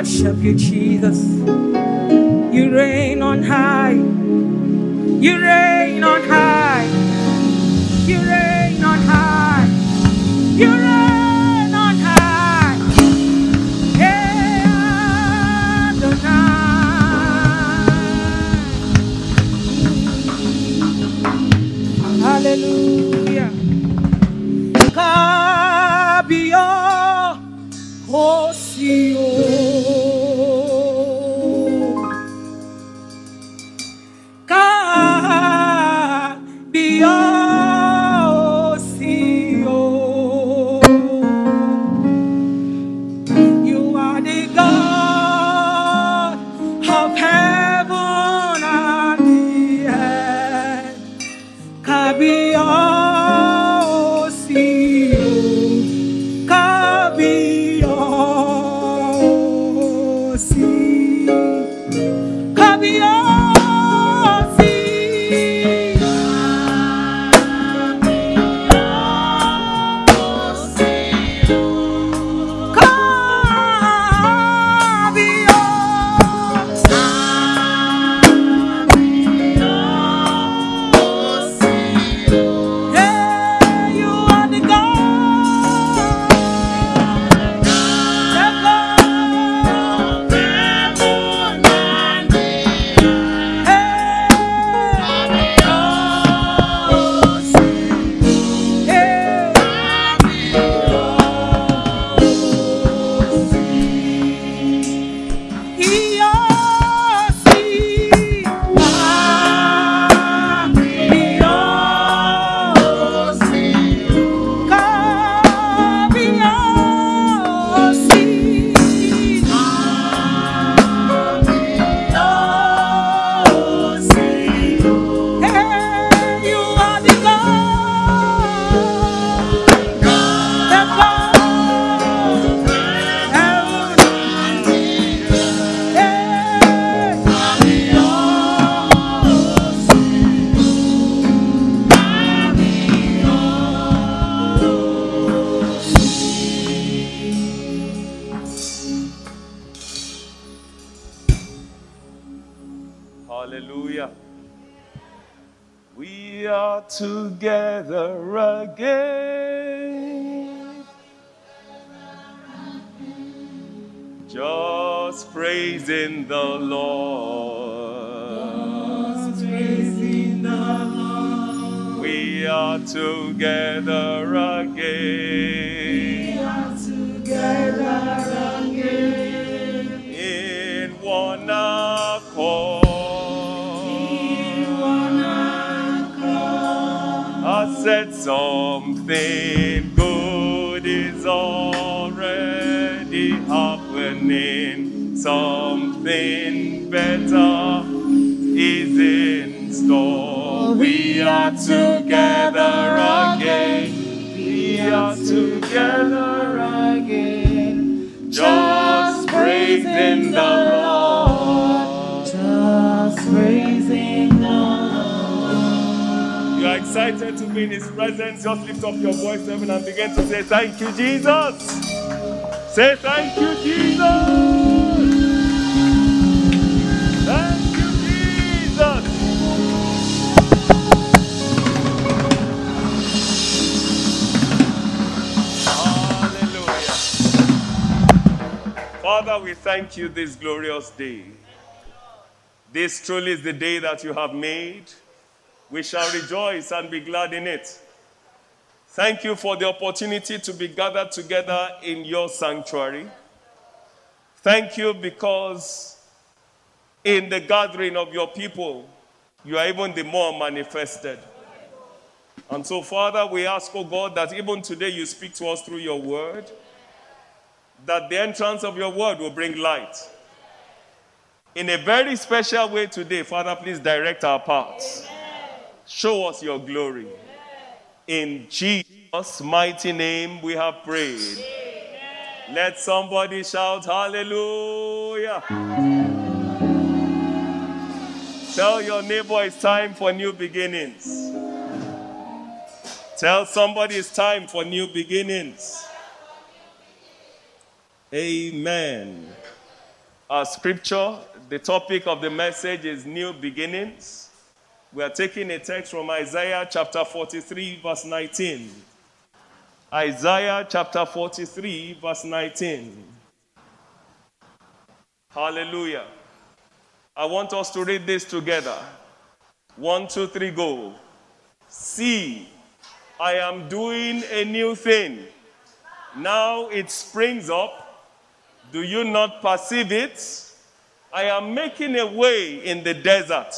worship you, Jesus. You reign on high. You reign praising the Lord. We are together again. together. In one accord. I said something good is already happening. Something better is in store. We are together again. We are together again. Just praising the Lord. Just praising the Lord. You are excited to be in His presence. Just lift up your voice heaven and begin to say, Thank you, Jesus. Say, Thank you, Jesus. Father, we thank you this glorious day. This truly is the day that you have made. We shall rejoice and be glad in it. Thank you for the opportunity to be gathered together in your sanctuary. Thank you because in the gathering of your people, you are even the more manifested. And so, Father, we ask, oh God, that even today you speak to us through your word, that the entrance of your word will bring light. In a very special way today, Father, please direct our paths. Show us your glory. In Jesus' mighty name we have prayed. Let somebody shout hallelujah. Tell your neighbor it's time for new beginnings. Tell somebody it's time for new beginnings. Amen. Our scripture, the topic of the message is new beginnings. We are taking a text from Isaiah chapter 43, verse 19. Isaiah chapter 43, verse 19. Hallelujah. I want us to read this together. One, two, three, go. See, I am doing a new thing. Now it springs up. Do you not perceive it? I am making a way in the desert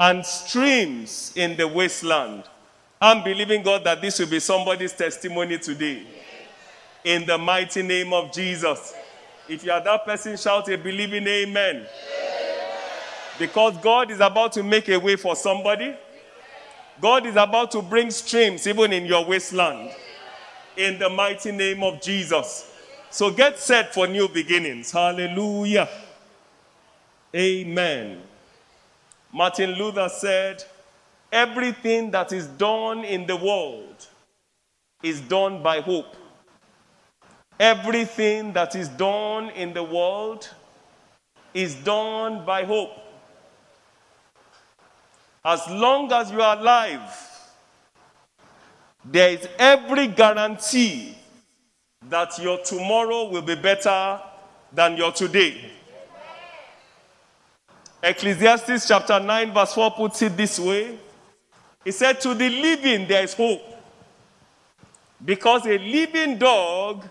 and streams in the wasteland. I'm believing God that this will be somebody's testimony today. In the mighty name of Jesus. If you are that person, shout a believing amen. Because God is about to make a way for somebody. God is about to bring streams even in your wasteland. In the mighty name of Jesus. So get set for new beginnings. Hallelujah. Amen. Martin Luther said, Everything that is done in the world is done by hope. Everything that is done in the world is done by hope. As long as you are alive, there is every guarantee that your tomorrow will be better than your today. Ecclesiastes chapter 9, verse 4 puts it this way He said, To the living there is hope, because a living dog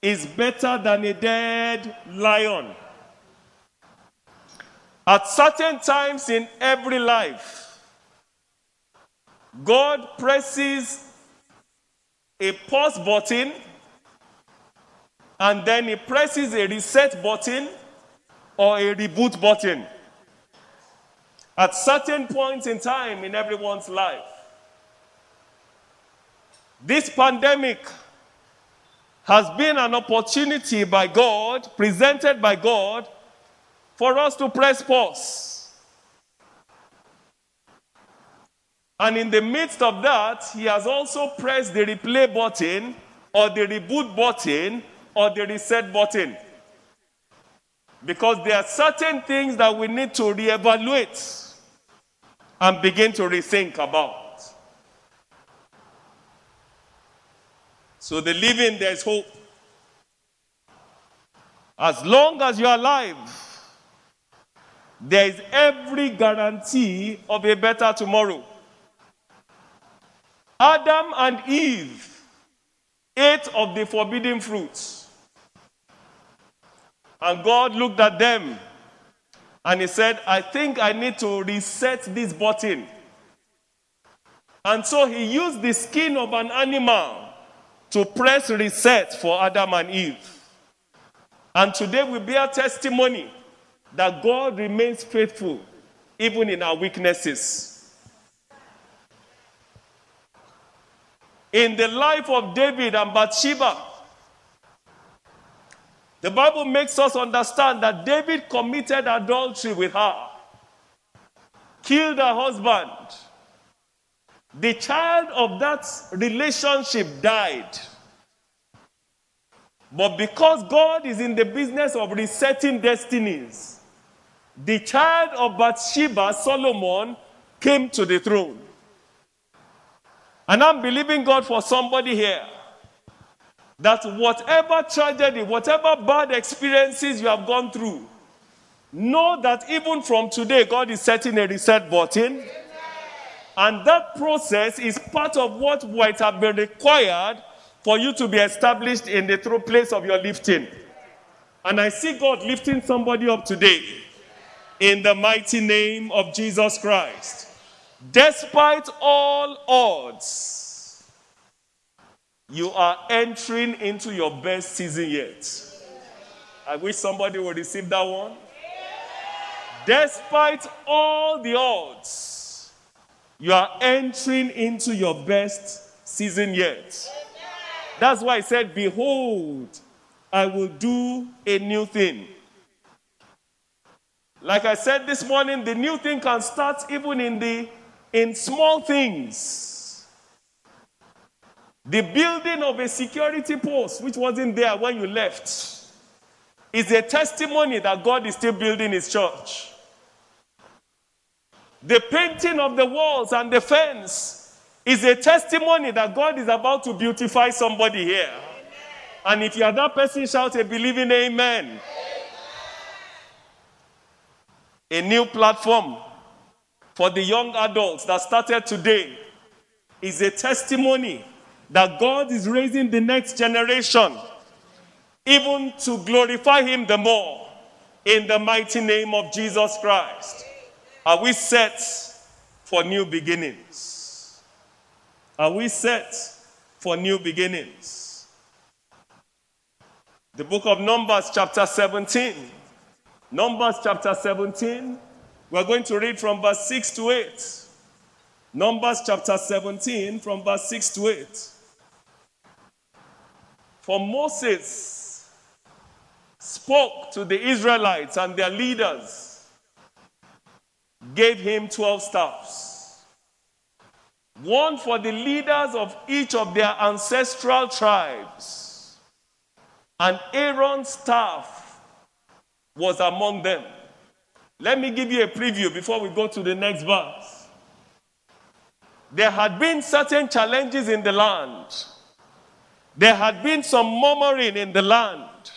is better than a dead lion. At certain times in every life, God presses a pause button and then he presses a reset button or a reboot button at certain points in time in everyone's life. This pandemic has been an opportunity by God, presented by God, for us to press pause. And in the midst of that, He has also pressed the replay button, or the reboot button, or the reset button. Because there are certain things that we need to reevaluate and begin to rethink about. So the living, there's hope. As long as you're alive, there is every guarantee of a better tomorrow. Adam and Eve ate of the forbidden fruits. And God looked at them and He said, I think I need to reset this button. And so He used the skin of an animal to press reset for Adam and Eve. And today we bear testimony that God remains faithful even in our weaknesses. In the life of David and Bathsheba, the Bible makes us understand that David committed adultery with her, killed her husband, the child of that relationship died. But because God is in the business of resetting destinies, the child of Bathsheba, Solomon, came to the throne. And I'm believing God for somebody here that whatever tragedy, whatever bad experiences you have gone through, know that even from today, God is setting a reset button. And that process is part of what might have been required for you to be established in the true place of your lifting. And I see God lifting somebody up today in the mighty name of Jesus Christ. Despite all odds, you are entering into your best season yet. I wish somebody would receive that one. Despite all the odds, you are entering into your best season yet. That's why I said, Behold, I will do a new thing. Like I said this morning, the new thing can start even in the in small things. The building of a security post, which wasn't there when you left, is a testimony that God is still building his church. The painting of the walls and the fence is a testimony that God is about to beautify somebody here. And if you are that person, shout a believing amen. A new platform for the young adults that started today is a testimony that God is raising the next generation, even to glorify Him the more in the mighty name of Jesus Christ. Are we set for new beginnings? Are we set for new beginnings? The book of Numbers, chapter 17. Numbers, chapter 17. We're going to read from verse 6 to 8. Numbers, chapter 17, from verse 6 to 8. For Moses spoke to the Israelites and their leaders, gave him 12 staffs, one for the leaders of each of their ancestral tribes. And Aaron's staff was among them. Let me give you a preview before we go to the next verse. There had been certain challenges in the land. There had been some murmuring in the land.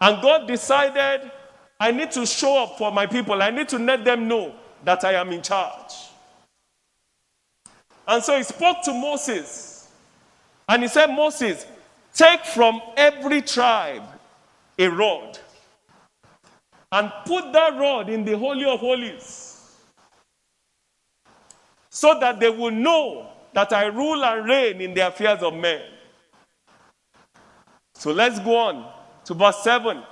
And God decided, I need to show up for my people. I need to let them know that I am in charge. And so he spoke to Moses. And he said, Moses, take from every tribe a rod and put that rod in the Holy of Holies so that they will know that I rule and reign in the affairs of men. So let's go on to verse 7.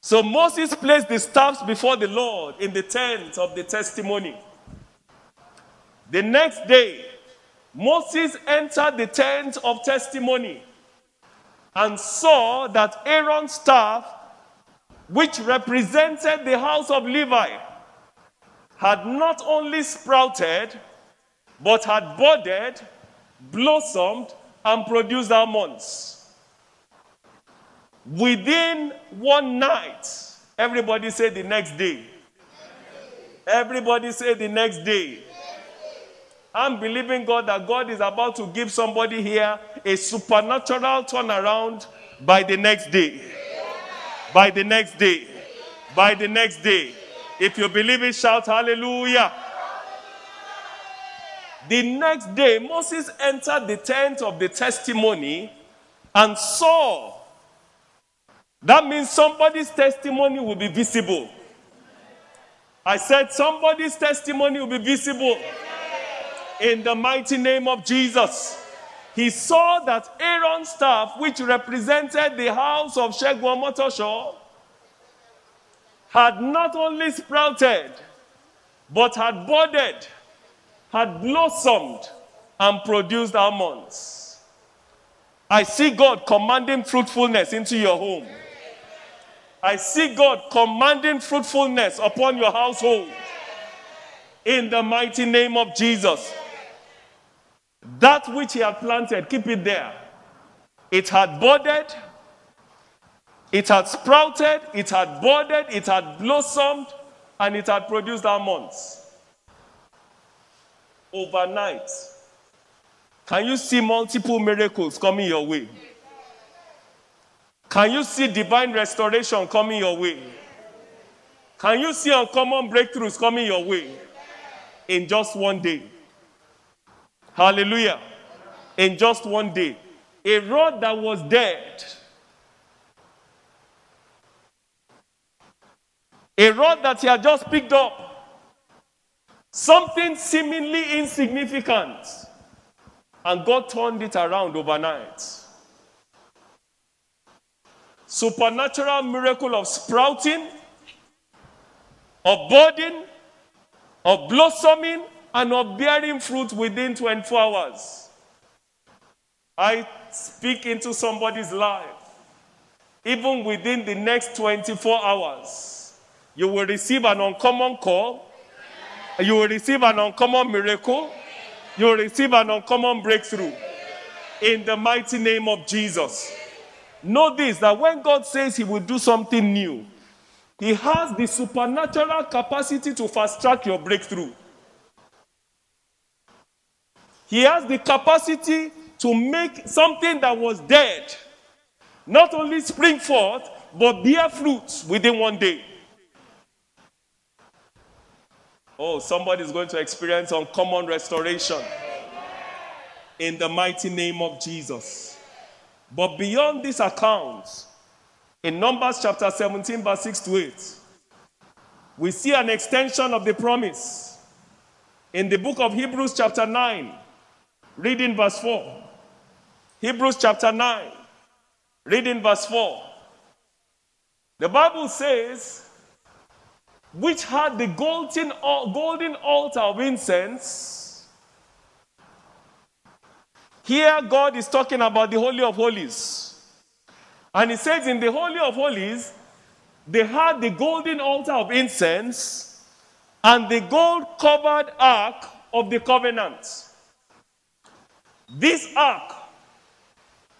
So Moses placed the staffs before the Lord in the tent of the testimony. The next day, Moses entered the tent of testimony and saw that Aaron's staff, which represented the house of Levi, had not only sprouted, but had budded, blossomed, and produced almonds. Within one night, everybody said the next day. Everybody said the next day. I'm believing God that God is about to give somebody here a supernatural turnaround by the next day. By the next day. By the next day. If you believe it, shout hallelujah. The next day, Moses entered the tent of the testimony and saw. That means somebody's testimony will be visible. I said, somebody's testimony will be visible in the mighty name of Jesus. He saw that Aaron's staff, which represented the house of Segun Omotosho, had not only sprouted, but had budded, had blossomed, and produced almonds. I see God commanding fruitfulness into your home. I see God commanding fruitfulness upon your household. In the mighty name of Jesus. That which he had planted, keep it there. It had budded, it had sprouted, it had budded, it had blossomed, and it had produced almonds. Overnight. Can you see multiple miracles coming your way? Can you see divine restoration coming your way? Can you see uncommon breakthroughs coming your way in just one day? Hallelujah. In just one day. A rod that was dead. A rod that he had just picked up. Something seemingly insignificant. And God turned it around overnight. Supernatural miracle of sprouting, of budding, of blossoming, and of bearing fruit within 24 hours. I speak into somebody's life. Even within the next 24 hours, you will receive an uncommon call, you will receive an uncommon miracle, You'll receive an uncommon breakthrough in the mighty name of Jesus. Know this that when God says He will do something new, He has the supernatural capacity to fast track your breakthrough. He has the capacity to make something that was dead not only spring forth, but bear fruit within one day. Oh, somebody is going to experience uncommon restoration in the mighty name of Jesus. But beyond this account, in Numbers chapter 17, verse 6 to 8, we see an extension of the promise. In the book of Hebrews, chapter 9, reading verse 4. Hebrews chapter 9, reading verse 4. The Bible says, which had the golden, golden altar of incense. Here, God is talking about the Holy of Holies. And He says, in the Holy of Holies, they had the golden altar of incense and the gold covered ark of the covenant. This ark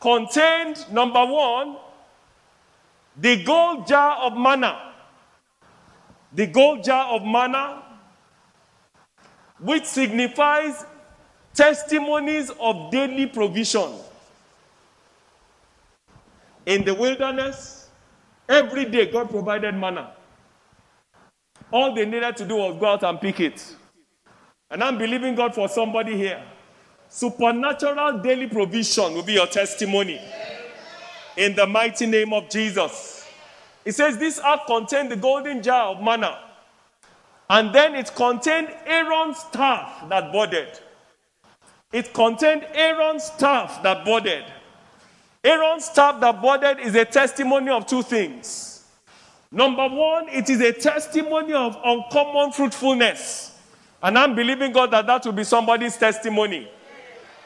contained, number one, the gold jar of manna. The gold jar of manna, which signifies testimonies of daily provision. In the wilderness, every day God provided manna. All they needed to do was go out and pick it. And I'm believing God for somebody here Supernatural daily provision will be your testimony. In the mighty name of Jesus. It says this ark contained the golden jar of manna. And then it contained Aaron's staff that budded. It contained Aaron's staff that budded. Aaron's staff that budded is a testimony of two things. Number one, it is a testimony of uncommon fruitfulness. And I'm believing God that that will be somebody's testimony.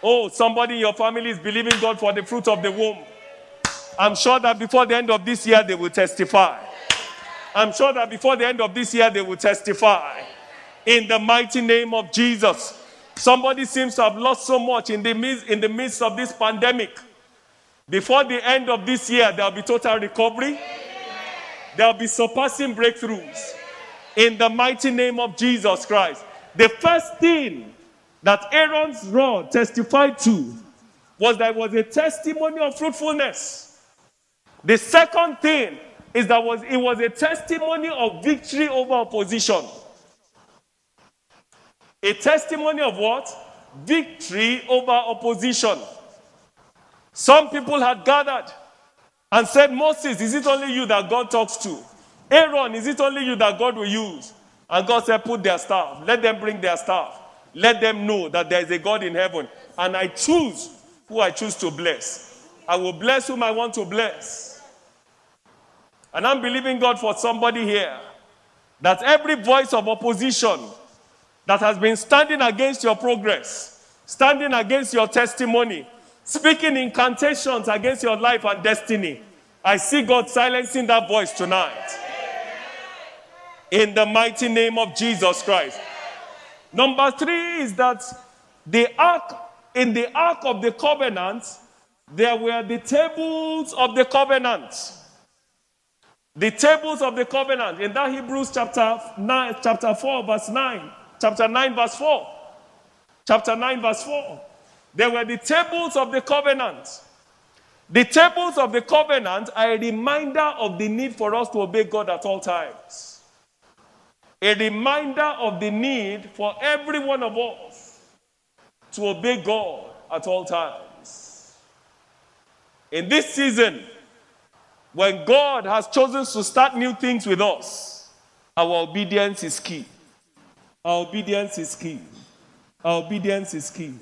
Oh, somebody in your family is believing God for the fruit of the womb. I'm sure that before the end of this year, they will testify. I'm sure that before the end of this year, they will testify. In the mighty name of Jesus. Somebody seems to have lost so much in the midst, in the midst of this pandemic. Before the end of this year, there will be total recovery. There will be surpassing breakthroughs. In the mighty name of Jesus Christ. The first thing that Aaron's rod testified to was that it was a testimony of fruitfulness. The second thing is that was, it was a testimony of victory over opposition. A testimony of what? Victory over opposition. Some people had gathered and said, Moses, is it only you that God talks to? Aaron, is it only you that God will use? And God said, Put their staff. Let them bring their staff. Let them know that there is a God in heaven. And I choose who I choose to bless. I will bless whom I want to bless. And I'm believing God for somebody here that every voice of opposition that has been standing against your progress, standing against your testimony, speaking incantations against your life and destiny, I see God silencing that voice tonight. In the mighty name of Jesus Christ. Number three is that the ark, in the ark of the covenant, there were the tables of the covenant. The tables of the covenant in that Hebrews chapter 9, chapter 4, verse 9, chapter 9, verse 4. Chapter 9, verse 4. There were the tables of the covenant. The tables of the covenant are a reminder of the need for us to obey God at all times a reminder of the need for every one of us to obey God at all times. In this season, when God has chosen to start new things with us, our obedience is key. Our obedience is key. Our obedience is key.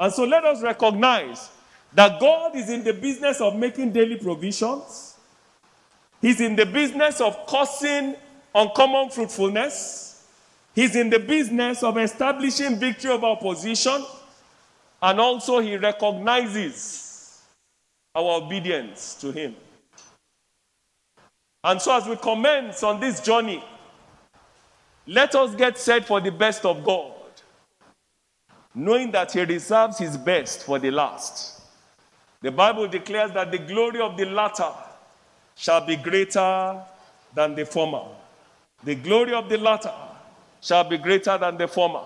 And so let us recognize that God is in the business of making daily provisions. He's in the business of causing uncommon fruitfulness. He's in the business of establishing victory over opposition. And also, he recognizes our obedience to him. And so, as we commence on this journey, let us get set for the best of God. knowing that he reserves his best for the last. The Bible declares that the glory of the latter shall be greater than the former. The glory of the latter shall be greater than the former.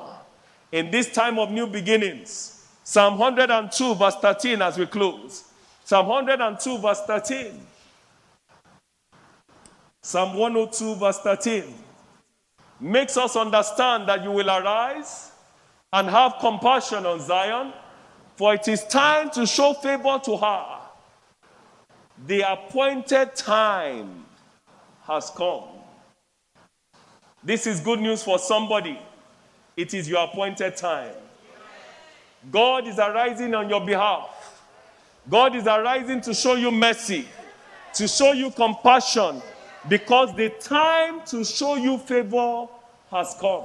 In this time of new beginnings, Psalm 102, verse 13, as we close. Psalm 102, verse 13. Psalm 102, verse 13 makes us understand that you will arise and have compassion on Zion, for it is time to show favor to her. The appointed time has come. This is good news for somebody. It is your appointed time. God is arising on your behalf. God is arising to show you mercy, to show you compassion, because the time to show you favor has come.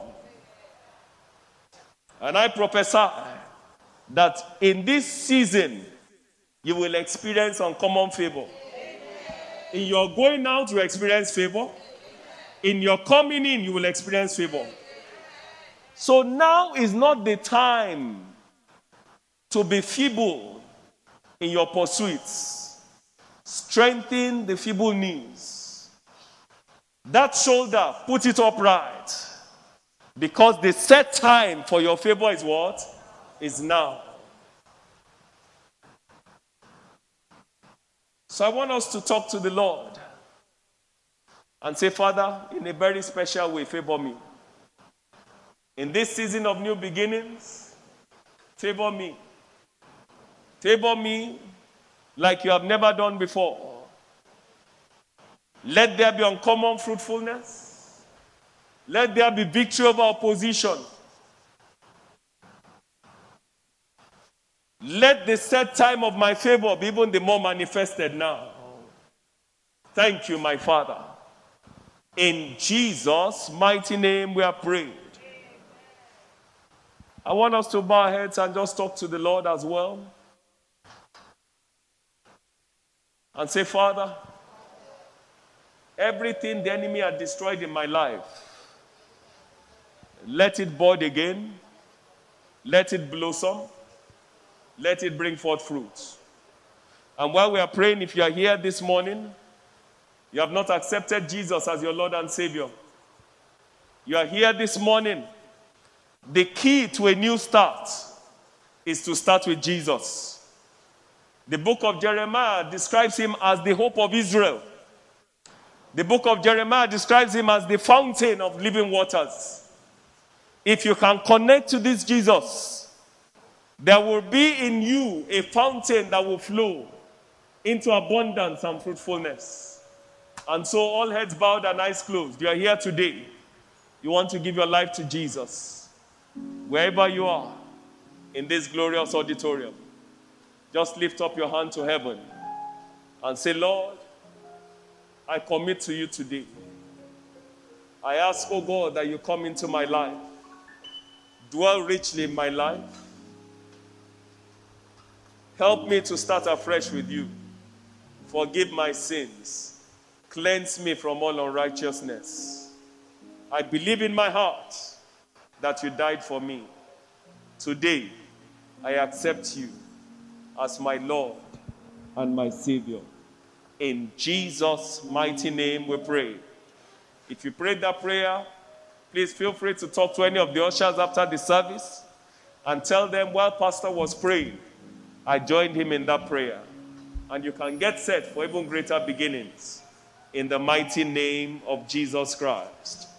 And I prophesy that in this season, you will experience uncommon favor. In your going out, you experience favor. In your coming in, you will experience favor. So now is not the time to be feeble in your pursuits. Strengthen the feeble knees. That shoulder, put it upright. Because the set time for your favor is what? Is now. So I want us to talk to the Lord and say, Father, in a very special way, favor me. In this season of new beginnings, favor me. Favor me like you have never done before. Let there be uncommon fruitfulness. Let there be victory over opposition. Let the set time of my favor be even the more manifested now. Thank you, my Father. In Jesus' mighty name, we are prayed. I want us to bow our heads and just talk to the Lord as well. And say, Father, everything the enemy had destroyed in my life, let it bud again, let it blossom, let it bring forth fruit. And while we are praying, if you are here this morning, you have not accepted Jesus as your Lord and Savior. You are here this morning. The key to a new start is to start with Jesus. The book of Jeremiah describes him as the hope of Israel. The book of Jeremiah describes him as the fountain of living waters. If you can connect to this Jesus, there will be in you a fountain that will flow into abundance and fruitfulness. And so, all heads bowed and eyes closed, you are here today. You want to give your life to Jesus. Wherever you are in this glorious auditorium, just lift up your hand to heaven and say, Lord, I commit to you today. I ask, oh God, that you come into my life, dwell richly in my life Help me to start afresh with you. Forgive my sins. Cleanse me from all unrighteousness. I believe in my heart that you died for me. Today, I accept you as my Lord and my Savior. In Jesus' mighty name we pray. If you prayed that prayer, please feel free to talk to any of the ushers after the service and tell them while Pastor was praying I joined him in that prayer. And you can get set for even greater beginnings in the mighty name of Jesus Christ.